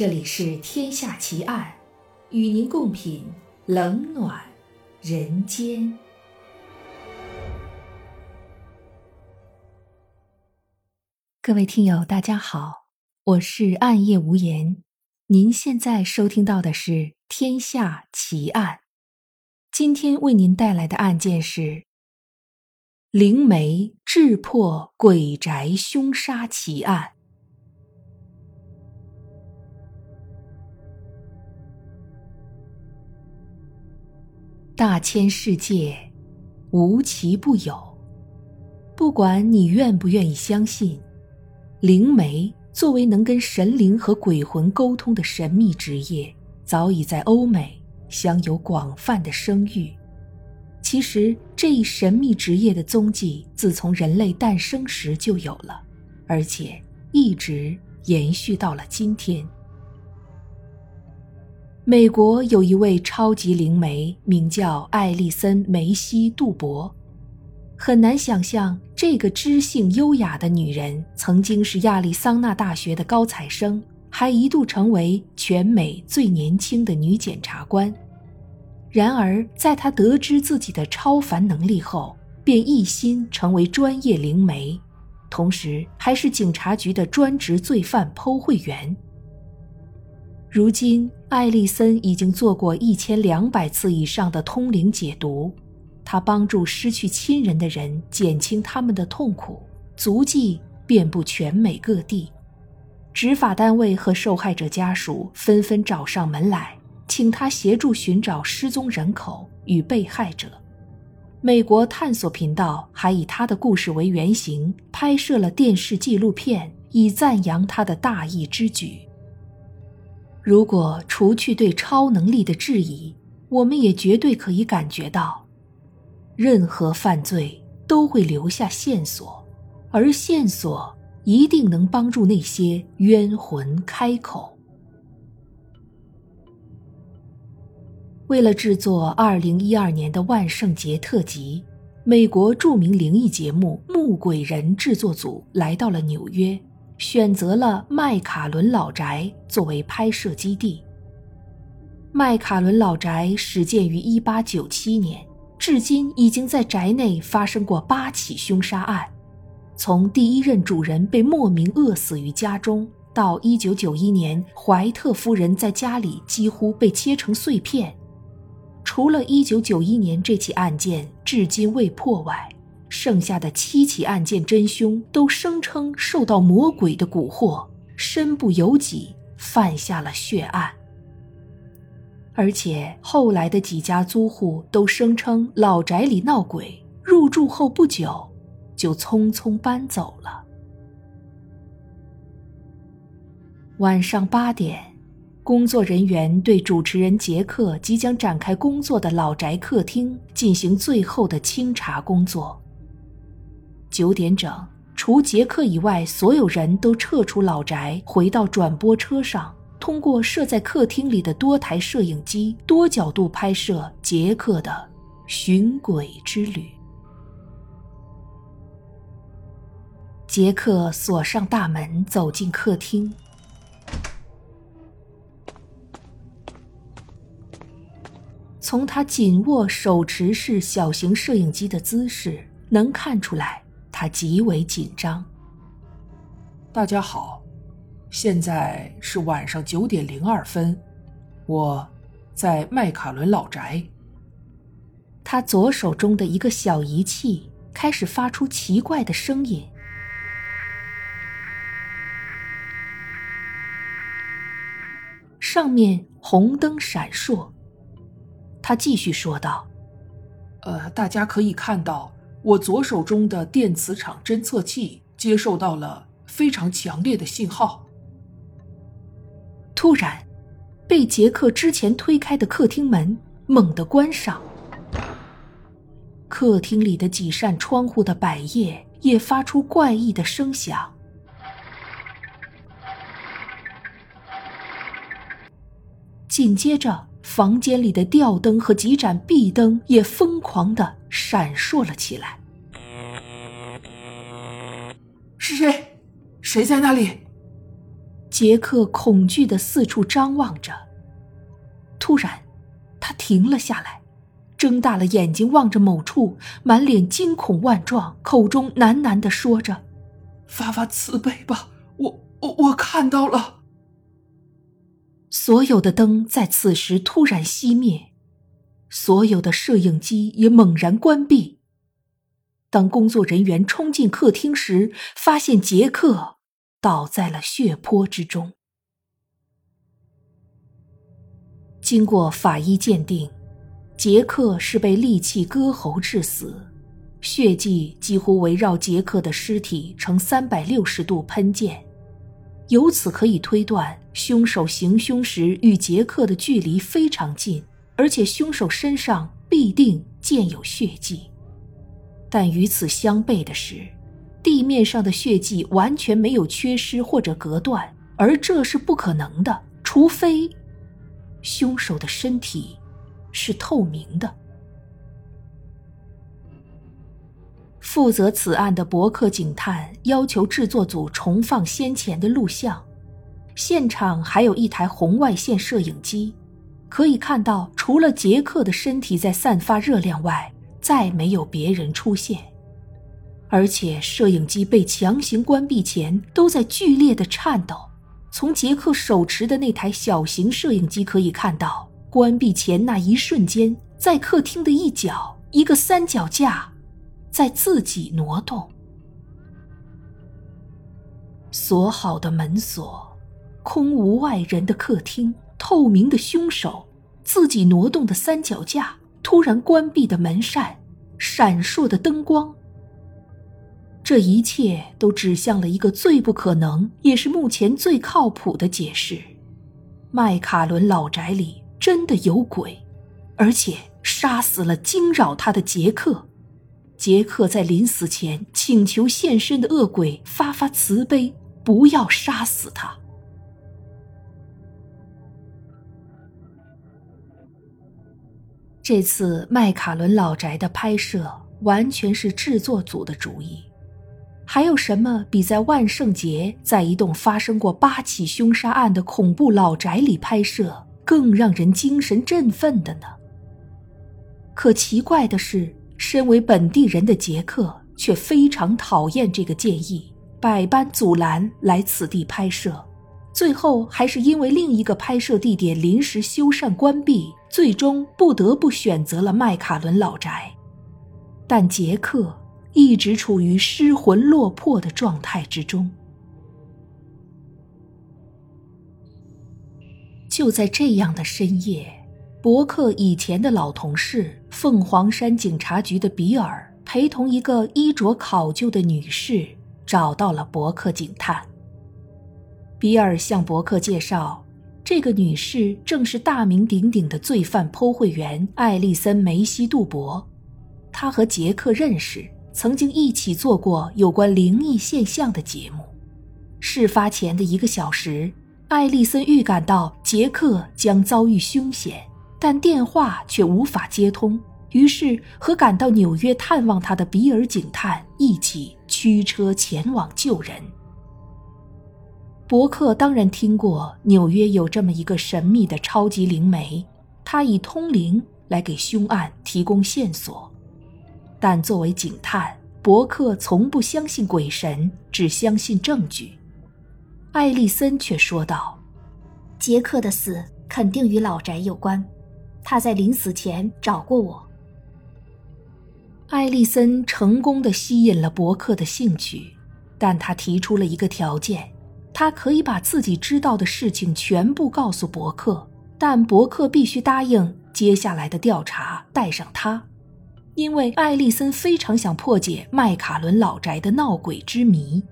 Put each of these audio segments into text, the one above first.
这里是《天下奇案》，与您共品冷暖人间。各位听友，大家好，我是暗夜无言。您现在收听到的是《天下奇案》，今天为您带来的案件是灵媒智破鬼宅凶杀奇案。大千世界，无奇不有。不管你愿不愿意相信，灵媒作为能跟神灵和鬼魂沟通的神秘职业，早已在欧美享有广泛的声誉。其实，这一神秘职业的踪迹自从人类诞生时就有了，而且一直延续到了今天。美国有一位超级灵媒，名叫艾丽森·梅西·杜博。很难想象，这个知性优雅的女人曾经是亚利桑那大学的高材生，还一度成为全美最年轻的女检察官。然而，在她得知自己的超凡能力后，便一心成为专业灵媒，同时还是警察局的专职罪犯剖会员。如今，艾丽森已经做过一千两百次以上的通灵解读，他帮助失去亲人的人减轻他们的痛苦，足迹遍布全美各地。执法单位和受害者家属纷纷找上门来，请他协助寻找失踪人口与被害者。美国探索频道还以他的故事为原型拍摄了电视纪录片，以赞扬他的大义之举。如果除去对超能力的质疑，我们也绝对可以感觉到，任何犯罪都会留下线索，而线索一定能帮助那些冤魂开口。为了制作二零一二年的万圣节特辑，美国著名灵异节目《木鬼人》制作组来到了纽约。选择了麦卡伦老宅作为拍摄基地。麦卡伦老宅始建于1897年，至今已经在宅内发生过八起凶杀案。从第一任主人被莫名饿死于家中，到1991年怀特夫人在家里几乎被切成碎片，除了1991年这起案件至今未破外。剩下的七起案件真凶都声称受到魔鬼的蛊惑，身不由己，犯下了血案。而且后来的几家租户都声称老宅里闹鬼，入住后不久就匆匆搬走了。晚上八点，工作人员对主持人杰克即将展开工作的老宅客厅进行最后的清查工作。九点整，除杰克以外，所有人都撤出老宅，回到转播车上，通过设在客厅里的多台摄影机，多角度拍摄杰克的寻鬼之旅。杰克锁上大门，走进客厅，从他紧握手持式小型摄影机的姿势，能看出来。他极为紧张。大家好，现在是晚上九点零二分，我在麦卡伦老宅。他左手中的一个小仪器开始发出奇怪的声音，上面红灯闪烁。他继续说道：“呃，大家可以看到。”我左手中的电磁场侦测器接受到了非常强烈的信号。突然，被杰克之前推开的客厅门猛地关上，客厅里的几扇窗户的百叶也发出怪异的声响。紧接着，房间里的吊灯和几盏壁灯也疯狂的。闪烁了起来。是谁？谁在那里？杰克恐惧的四处张望着。突然，他停了下来，睁大了眼睛望着某处，满脸惊恐万状，口中喃喃的说着：“发发慈悲吧，我我我看到了。”所有的灯在此时突然熄灭，所有的摄影机也猛然关闭。当工作人员冲进客厅时，发现杰克倒在了血泊之中。经过法医鉴定，杰克是被利器割喉致死，血迹几乎围绕杰克的尸体呈三百六十度喷溅。由此可以推断，凶手行凶时与杰克的距离非常近，而且凶手身上必定溅有血迹。但与此相悖的是，地面上的血迹完全没有缺失或者隔断，而这是不可能的，除非凶手的身体是透明的。负责此案的伯克警探要求制作组重放先前的录像，现场还有一台红外线摄影机，可以看到除了杰克的身体在散发热量外，再没有别人出现。而且摄影机被强行关闭前都在剧烈的颤抖。从杰克手持的那台小型摄影机可以看到，关闭前那一瞬间，在客厅的一角，一个三脚架。在自己挪动，锁好的门锁，空无外人的客厅，透明的凶手，自己挪动的三脚架，突然关闭的门扇，闪烁的灯光。这一切都指向了一个最不可能，也是目前最靠谱的解释：麦卡伦老宅里真的有鬼，而且杀死了惊扰他的杰克。杰克在临死前请求现身的恶鬼发发慈悲，不要杀死他。这次麦卡伦老宅的拍摄完全是制作组的主意。还有什么比在万圣节在一栋发生过八起凶杀案的恐怖老宅里拍摄更让人精神振奋的呢？可奇怪的是。身为本地人的杰克却非常讨厌这个建议，百般阻拦来此地拍摄，最后还是因为另一个拍摄地点临时修缮关闭，最终不得不选择了麦卡伦老宅。但杰克一直处于失魂落魄的状态之中。就在这样的深夜。伯克以前的老同事凤凰山警察局的比尔陪同一个衣着考究的女士找到了伯克警探。比尔向伯克介绍，这个女士正是大名鼎鼎的罪犯剖绘员艾丽森·梅西·杜博。她和杰克认识，曾经一起做过有关灵异现象的节目。事发前的一个小时，艾丽森预感到杰克将遭遇凶险。但电话却无法接通，于是和赶到纽约探望他的比尔警探一起驱车前往救人。伯克当然听过纽约有这么一个神秘的超级灵媒，他以通灵来给凶案提供线索。但作为警探，伯克从不相信鬼神，只相信证据。艾丽森却说道：“杰克的死肯定与老宅有关。”他在临死前找过我。艾丽森成功的吸引了伯克的兴趣，但他提出了一个条件：他可以把自己知道的事情全部告诉伯克，但伯克必须答应接下来的调查带上他，因为艾丽森非常想破解麦卡伦老宅的闹鬼之谜。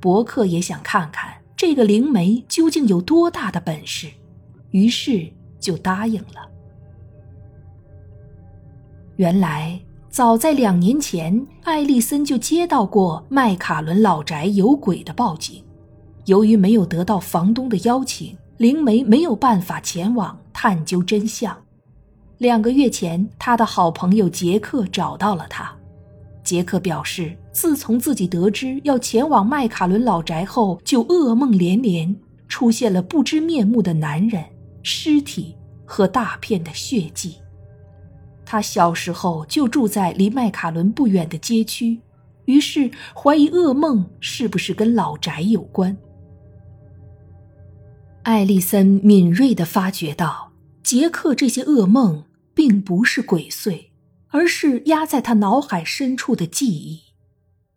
伯克也想看看这个灵媒究竟有多大的本事，于是。就答应了。原来，早在两年前，艾丽森就接到过麦卡伦老宅有鬼的报警。由于没有得到房东的邀请，灵媒没有办法前往探究真相。两个月前，他的好朋友杰克找到了他。杰克表示，自从自己得知要前往麦卡伦老宅后，就噩梦连连，出现了不知面目的男人、尸体和大片的血迹。他小时候就住在离麦卡伦不远的街区，于是怀疑噩梦是不是跟老宅有关。艾丽森敏锐地发觉到，杰克这些噩梦并不是鬼祟。而是压在他脑海深处的记忆，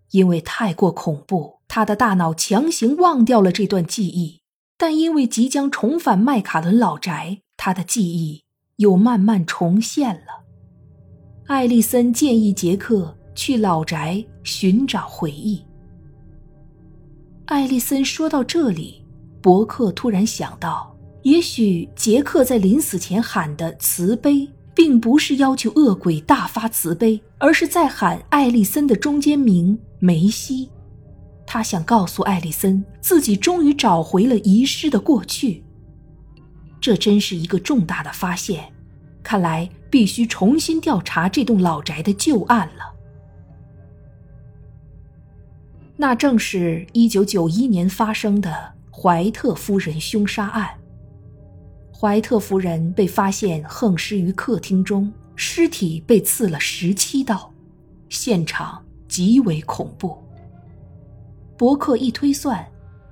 因为太过恐怖，他的大脑强行忘掉了这段记忆。但因为即将重返麦卡伦老宅，他的记忆又慢慢重现了。艾丽森建议杰克去老宅寻找回忆。艾丽森说到这里，伯克突然想到，也许杰克在临死前喊的慈悲。并不是要求恶鬼大发慈悲，而是在喊艾丽森的中间名梅西。他想告诉艾丽森，自己终于找回了遗失的过去。这真是一个重大的发现，看来必须重新调查这栋老宅的旧案了。那正是一九九一年发生的怀特夫人凶杀案。怀特夫人被发现横尸于客厅中，尸体被刺了十七刀，现场极为恐怖。伯克一推算，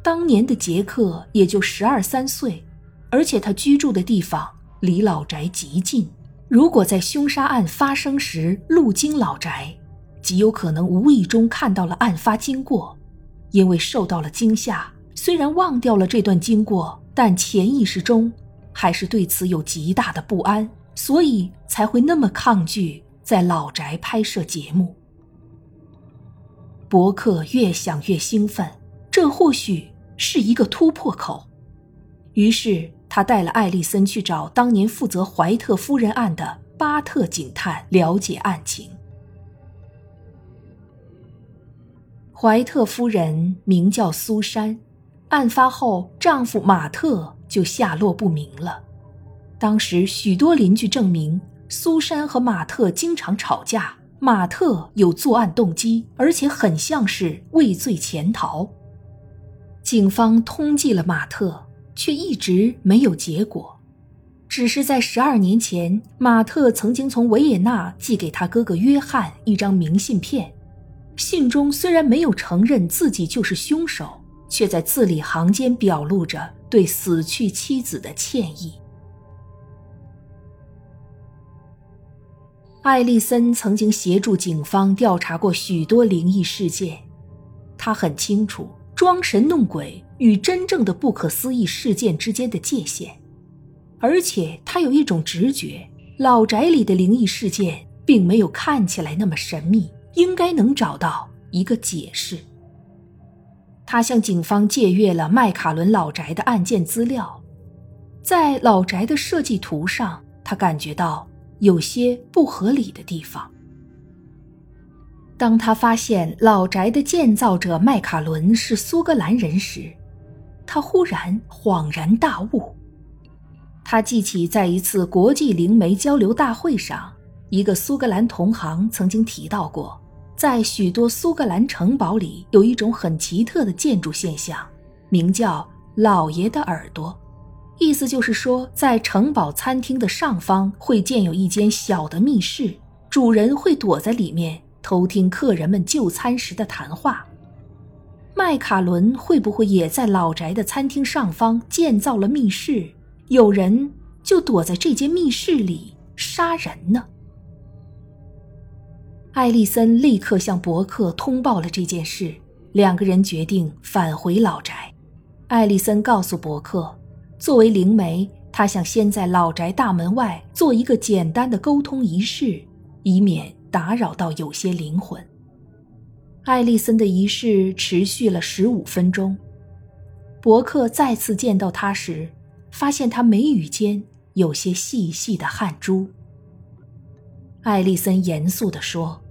当年的杰克也就十二三岁，而且他居住的地方离老宅极近。如果在凶杀案发生时路经老宅，极有可能无意中看到了案发经过，因为受到了惊吓，虽然忘掉了这段经过，但潜意识中。还是对此有极大的不安，所以才会那么抗拒在老宅拍摄节目。伯克越想越兴奋，这或许是一个突破口。于是他带了艾丽森去找当年负责怀特夫人案的巴特警探了解案情。怀特夫人名叫苏珊，案发后丈夫马特。就下落不明了。当时许多邻居证明，苏珊和马特经常吵架，马特有作案动机，而且很像是畏罪潜逃。警方通缉了马特，却一直没有结果。只是在十二年前，马特曾经从维也纳寄给他哥哥约翰一张明信片，信中虽然没有承认自己就是凶手，却在字里行间表露着。对死去妻子的歉意。艾丽森曾经协助警方调查过许多灵异事件，他很清楚装神弄鬼与真正的不可思议事件之间的界限，而且他有一种直觉：老宅里的灵异事件并没有看起来那么神秘，应该能找到一个解释。他向警方借阅了麦卡伦老宅的案件资料，在老宅的设计图上，他感觉到有些不合理的地方。当他发现老宅的建造者麦卡伦是苏格兰人时，他忽然恍然大悟。他记起在一次国际灵媒交流大会上，一个苏格兰同行曾经提到过。在许多苏格兰城堡里，有一种很奇特的建筑现象，名叫“老爷的耳朵”。意思就是说，在城堡餐厅的上方会建有一间小的密室，主人会躲在里面偷听客人们就餐时的谈话。麦卡伦会不会也在老宅的餐厅上方建造了密室？有人就躲在这间密室里杀人呢？艾丽森立刻向伯克通报了这件事，两个人决定返回老宅。艾丽森告诉伯克，作为灵媒，他想先在老宅大门外做一个简单的沟通仪式，以免打扰到有些灵魂。艾丽森的仪式持续了十五分钟。伯克再次见到他时，发现他眉宇间有些细细的汗珠。艾丽森严肃地说。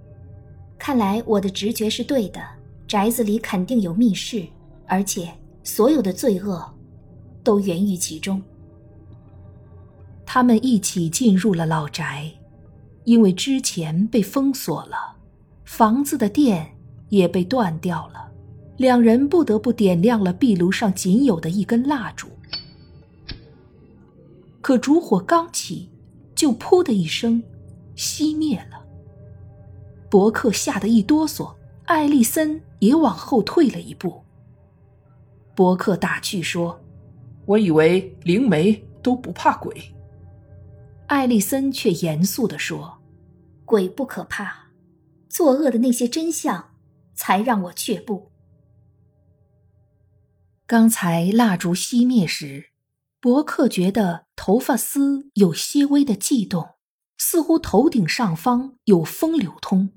看来我的直觉是对的，宅子里肯定有密室，而且所有的罪恶都源于其中。他们一起进入了老宅，因为之前被封锁了，房子的电也被断掉了，两人不得不点亮了壁炉上仅有的一根蜡烛。可烛火刚起，就“噗”的一声熄灭了。伯克吓得一哆嗦，艾丽森也往后退了一步。伯克打趣说：“我以为灵媒都不怕鬼。”艾丽森却严肃地说：“鬼不可怕，作恶的那些真相才让我却步。”刚才蜡烛熄灭时，伯克觉得头发丝有些微的悸动，似乎头顶上方有风流通，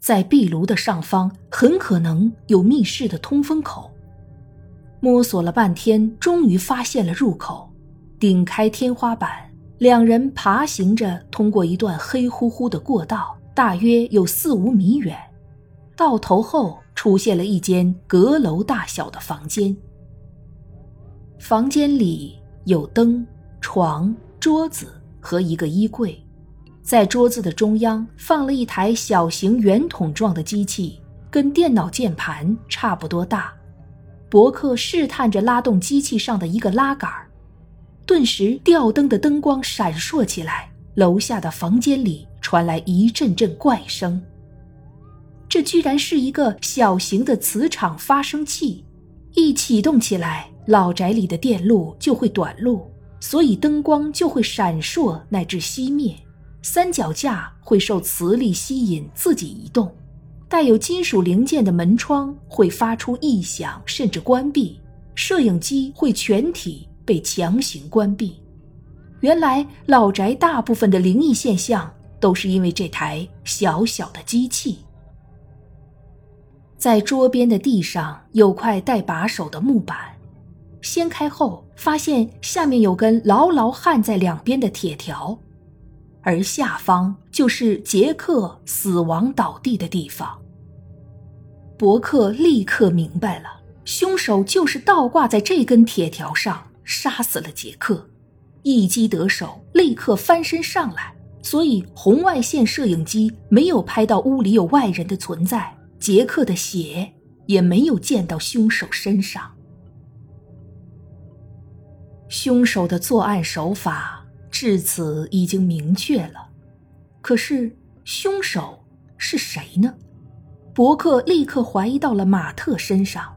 在壁炉的上方很可能有密室的通风口。摸索了半天，终于发现了入口，顶开天花板。两人爬行着通过一段黑乎乎的过道，大约有四五米远。到头后出现了一间阁楼大小的房间。房间里有灯、床、桌子和一个衣柜，在桌子的中央放了一台小型圆筒状的机器，跟电脑键盘差不多大。伯克试探着拉动机器上的一个拉杆。顿时，吊灯的灯光闪烁起来，楼下的房间里传来一阵阵怪声。这居然是一个小型的磁场发生器，一启动起来，老宅里的电路就会短路，所以灯光就会闪烁乃至熄灭。三脚架会受磁力吸引自己移动，带有金属零件的门窗会发出异响甚至关闭，摄影机会全体。被强行关闭。原来老宅大部分的灵异现象都是因为这台小小的机器。在桌边的地上有块带把手的木板，掀开后发现下面有根牢牢焊在两边的铁条，而下方就是杰克死亡倒地的地方。伯克立刻明白了，凶手就是倒挂在这根铁条上。杀死了杰克，一击得手，立刻翻身上来，所以红外线摄影机没有拍到屋里有外人的存在，杰克的血也没有溅到凶手身上。凶手的作案手法至此已经明确了，可是凶手是谁呢？伯克立刻怀疑到了马特身上，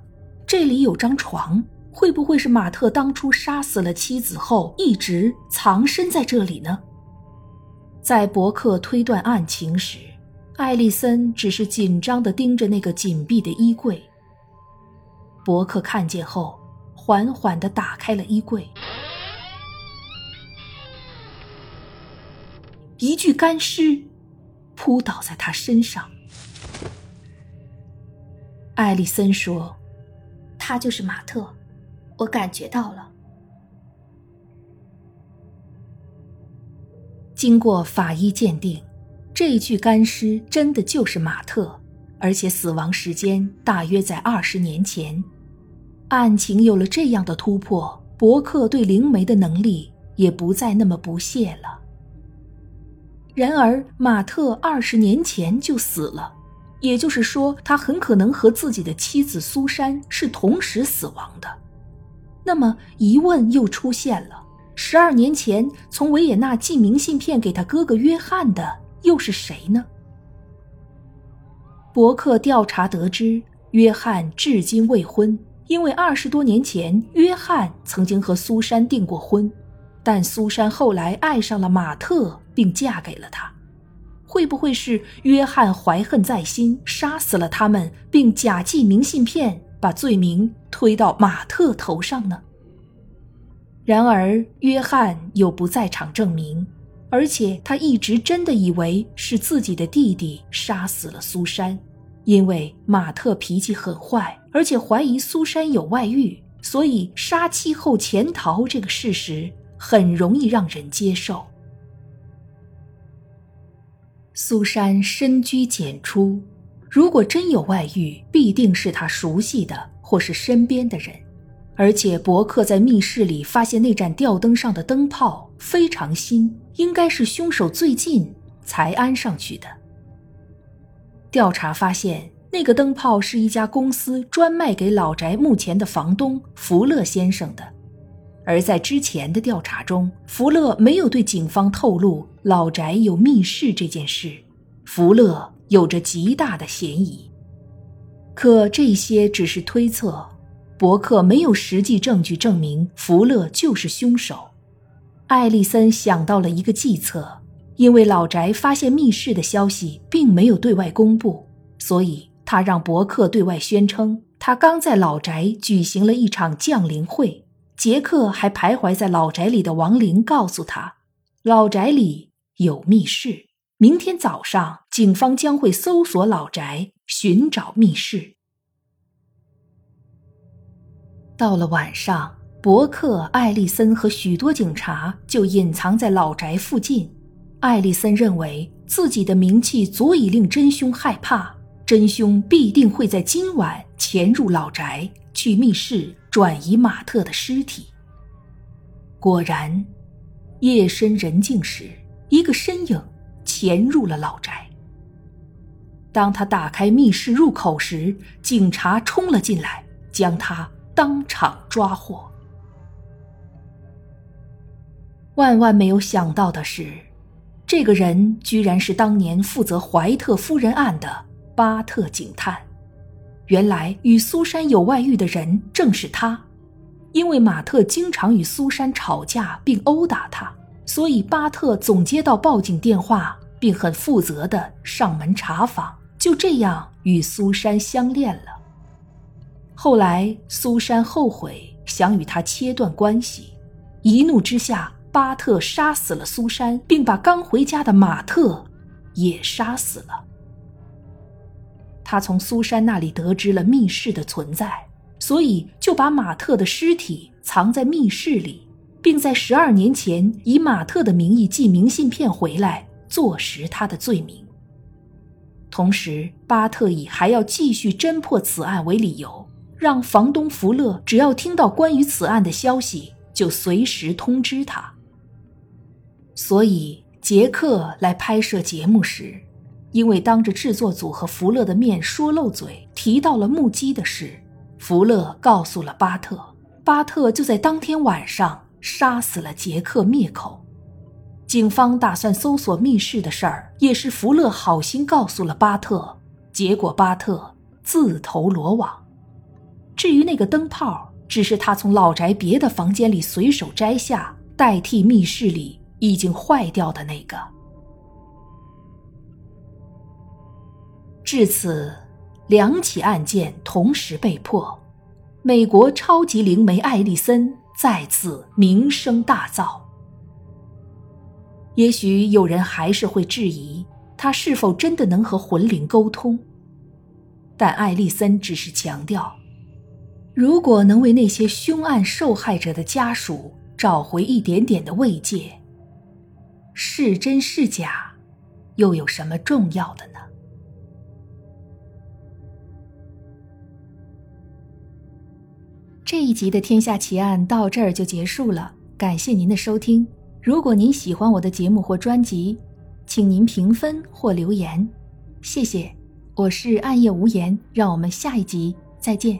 这里有张床。会不会是马特当初杀死了妻子后，一直藏身在这里呢？在伯克推断案情时，艾丽森只是紧张地盯着那个紧闭的衣柜。伯克看见后，缓缓地打开了衣柜，一具干尸扑倒在他身上。艾丽森说：“他就是马特。”我感觉到了。经过法医鉴定，这具干尸真的就是马特，而且死亡时间大约在二十年前。案情有了这样的突破，伯克对灵媒的能力也不再那么不屑了。然而，马特二十年前就死了，也就是说，他很可能和自己的妻子苏珊是同时死亡的。那么疑问又出现了：十二年前从维也纳寄明信片给他哥哥约翰的又是谁呢？伯克调查得知，约翰至今未婚，因为二十多年前约翰曾经和苏珊订过婚，但苏珊后来爱上了马特，并嫁给了他。会不会是约翰怀恨在心，杀死了他们，并假寄明信片？把罪名推到马特头上呢？然而，约翰有不在场证明，而且他一直真的以为是自己的弟弟杀死了苏珊，因为马特脾气很坏，而且怀疑苏珊有外遇，所以杀妻后潜逃这个事实很容易让人接受。苏珊深居简出。如果真有外遇，必定是他熟悉的或是身边的人，而且伯克在密室里发现那盏吊灯上的灯泡非常新，应该是凶手最近才安上去的。调查发现，那个灯泡是一家公司专卖给老宅目前的房东福勒先生的。而在之前的调查中，福勒没有对警方透露老宅有密室这件事，福勒有着极大的嫌疑。可这些只是推测，伯克没有实际证据证明福勒就是凶手。艾丽森想到了一个计策，因为老宅发现密室的消息并没有对外公布，所以他让伯克对外宣称他刚在老宅举行了一场降临会。杰克还徘徊在老宅里的亡灵告诉他，老宅里有密室。明天早上，警方将会搜索老宅，寻找密室。到了晚上，伯克、艾丽森和许多警察就隐藏在老宅附近。艾丽森认为自己的名气足以令真凶害怕，真凶必定会在今晚潜入老宅，去密室。转移马特的尸体。果然，夜深人静时，一个身影潜入了老宅。当他打开密室入口时，警察冲了进来，将他当场抓获。万万没有想到的是，这个人居然是当年负责怀特夫人案的巴特警探。原来与苏珊有外遇的人正是他，因为马特经常与苏珊吵架并殴打他，所以巴特总接到报警电话，并很负责的上门查访，就这样与苏珊相恋了。后来苏珊后悔，想与他切断关系，一怒之下，巴特杀死了苏珊，并把刚回家的马特也杀死了。他从苏珊那里得知了密室的存在，所以就把马特的尸体藏在密室里，并在十二年前以马特的名义寄明信片回来，坐实他的罪名。同时，巴特以还要继续侦破此案为理由，让房东福勒只要听到关于此案的消息，就随时通知他。所以，杰克来拍摄节目时。因为当着制作组和福勒的面说漏嘴，提到了目击的事，福勒告诉了巴特，巴特就在当天晚上杀死了杰克灭口。警方打算搜索密室的事儿，也是福勒好心告诉了巴特，结果巴特自投罗网。至于那个灯泡，只是他从老宅别的房间里随手摘下，代替密室里已经坏掉的那个。至此，两起案件同时被破，美国超级灵媒艾丽森再次名声大噪。也许有人还是会质疑他是否真的能和魂灵沟通，但艾丽森只是强调，如果能为那些凶案受害者的家属找回一点点的慰藉，是真是假，又有什么重要的呢？这一集的《天下奇案》到这儿就结束了，感谢您的收听。如果您喜欢我的节目或专辑，请您评分或留言，谢谢。我是暗夜无言，让我们下一集再见。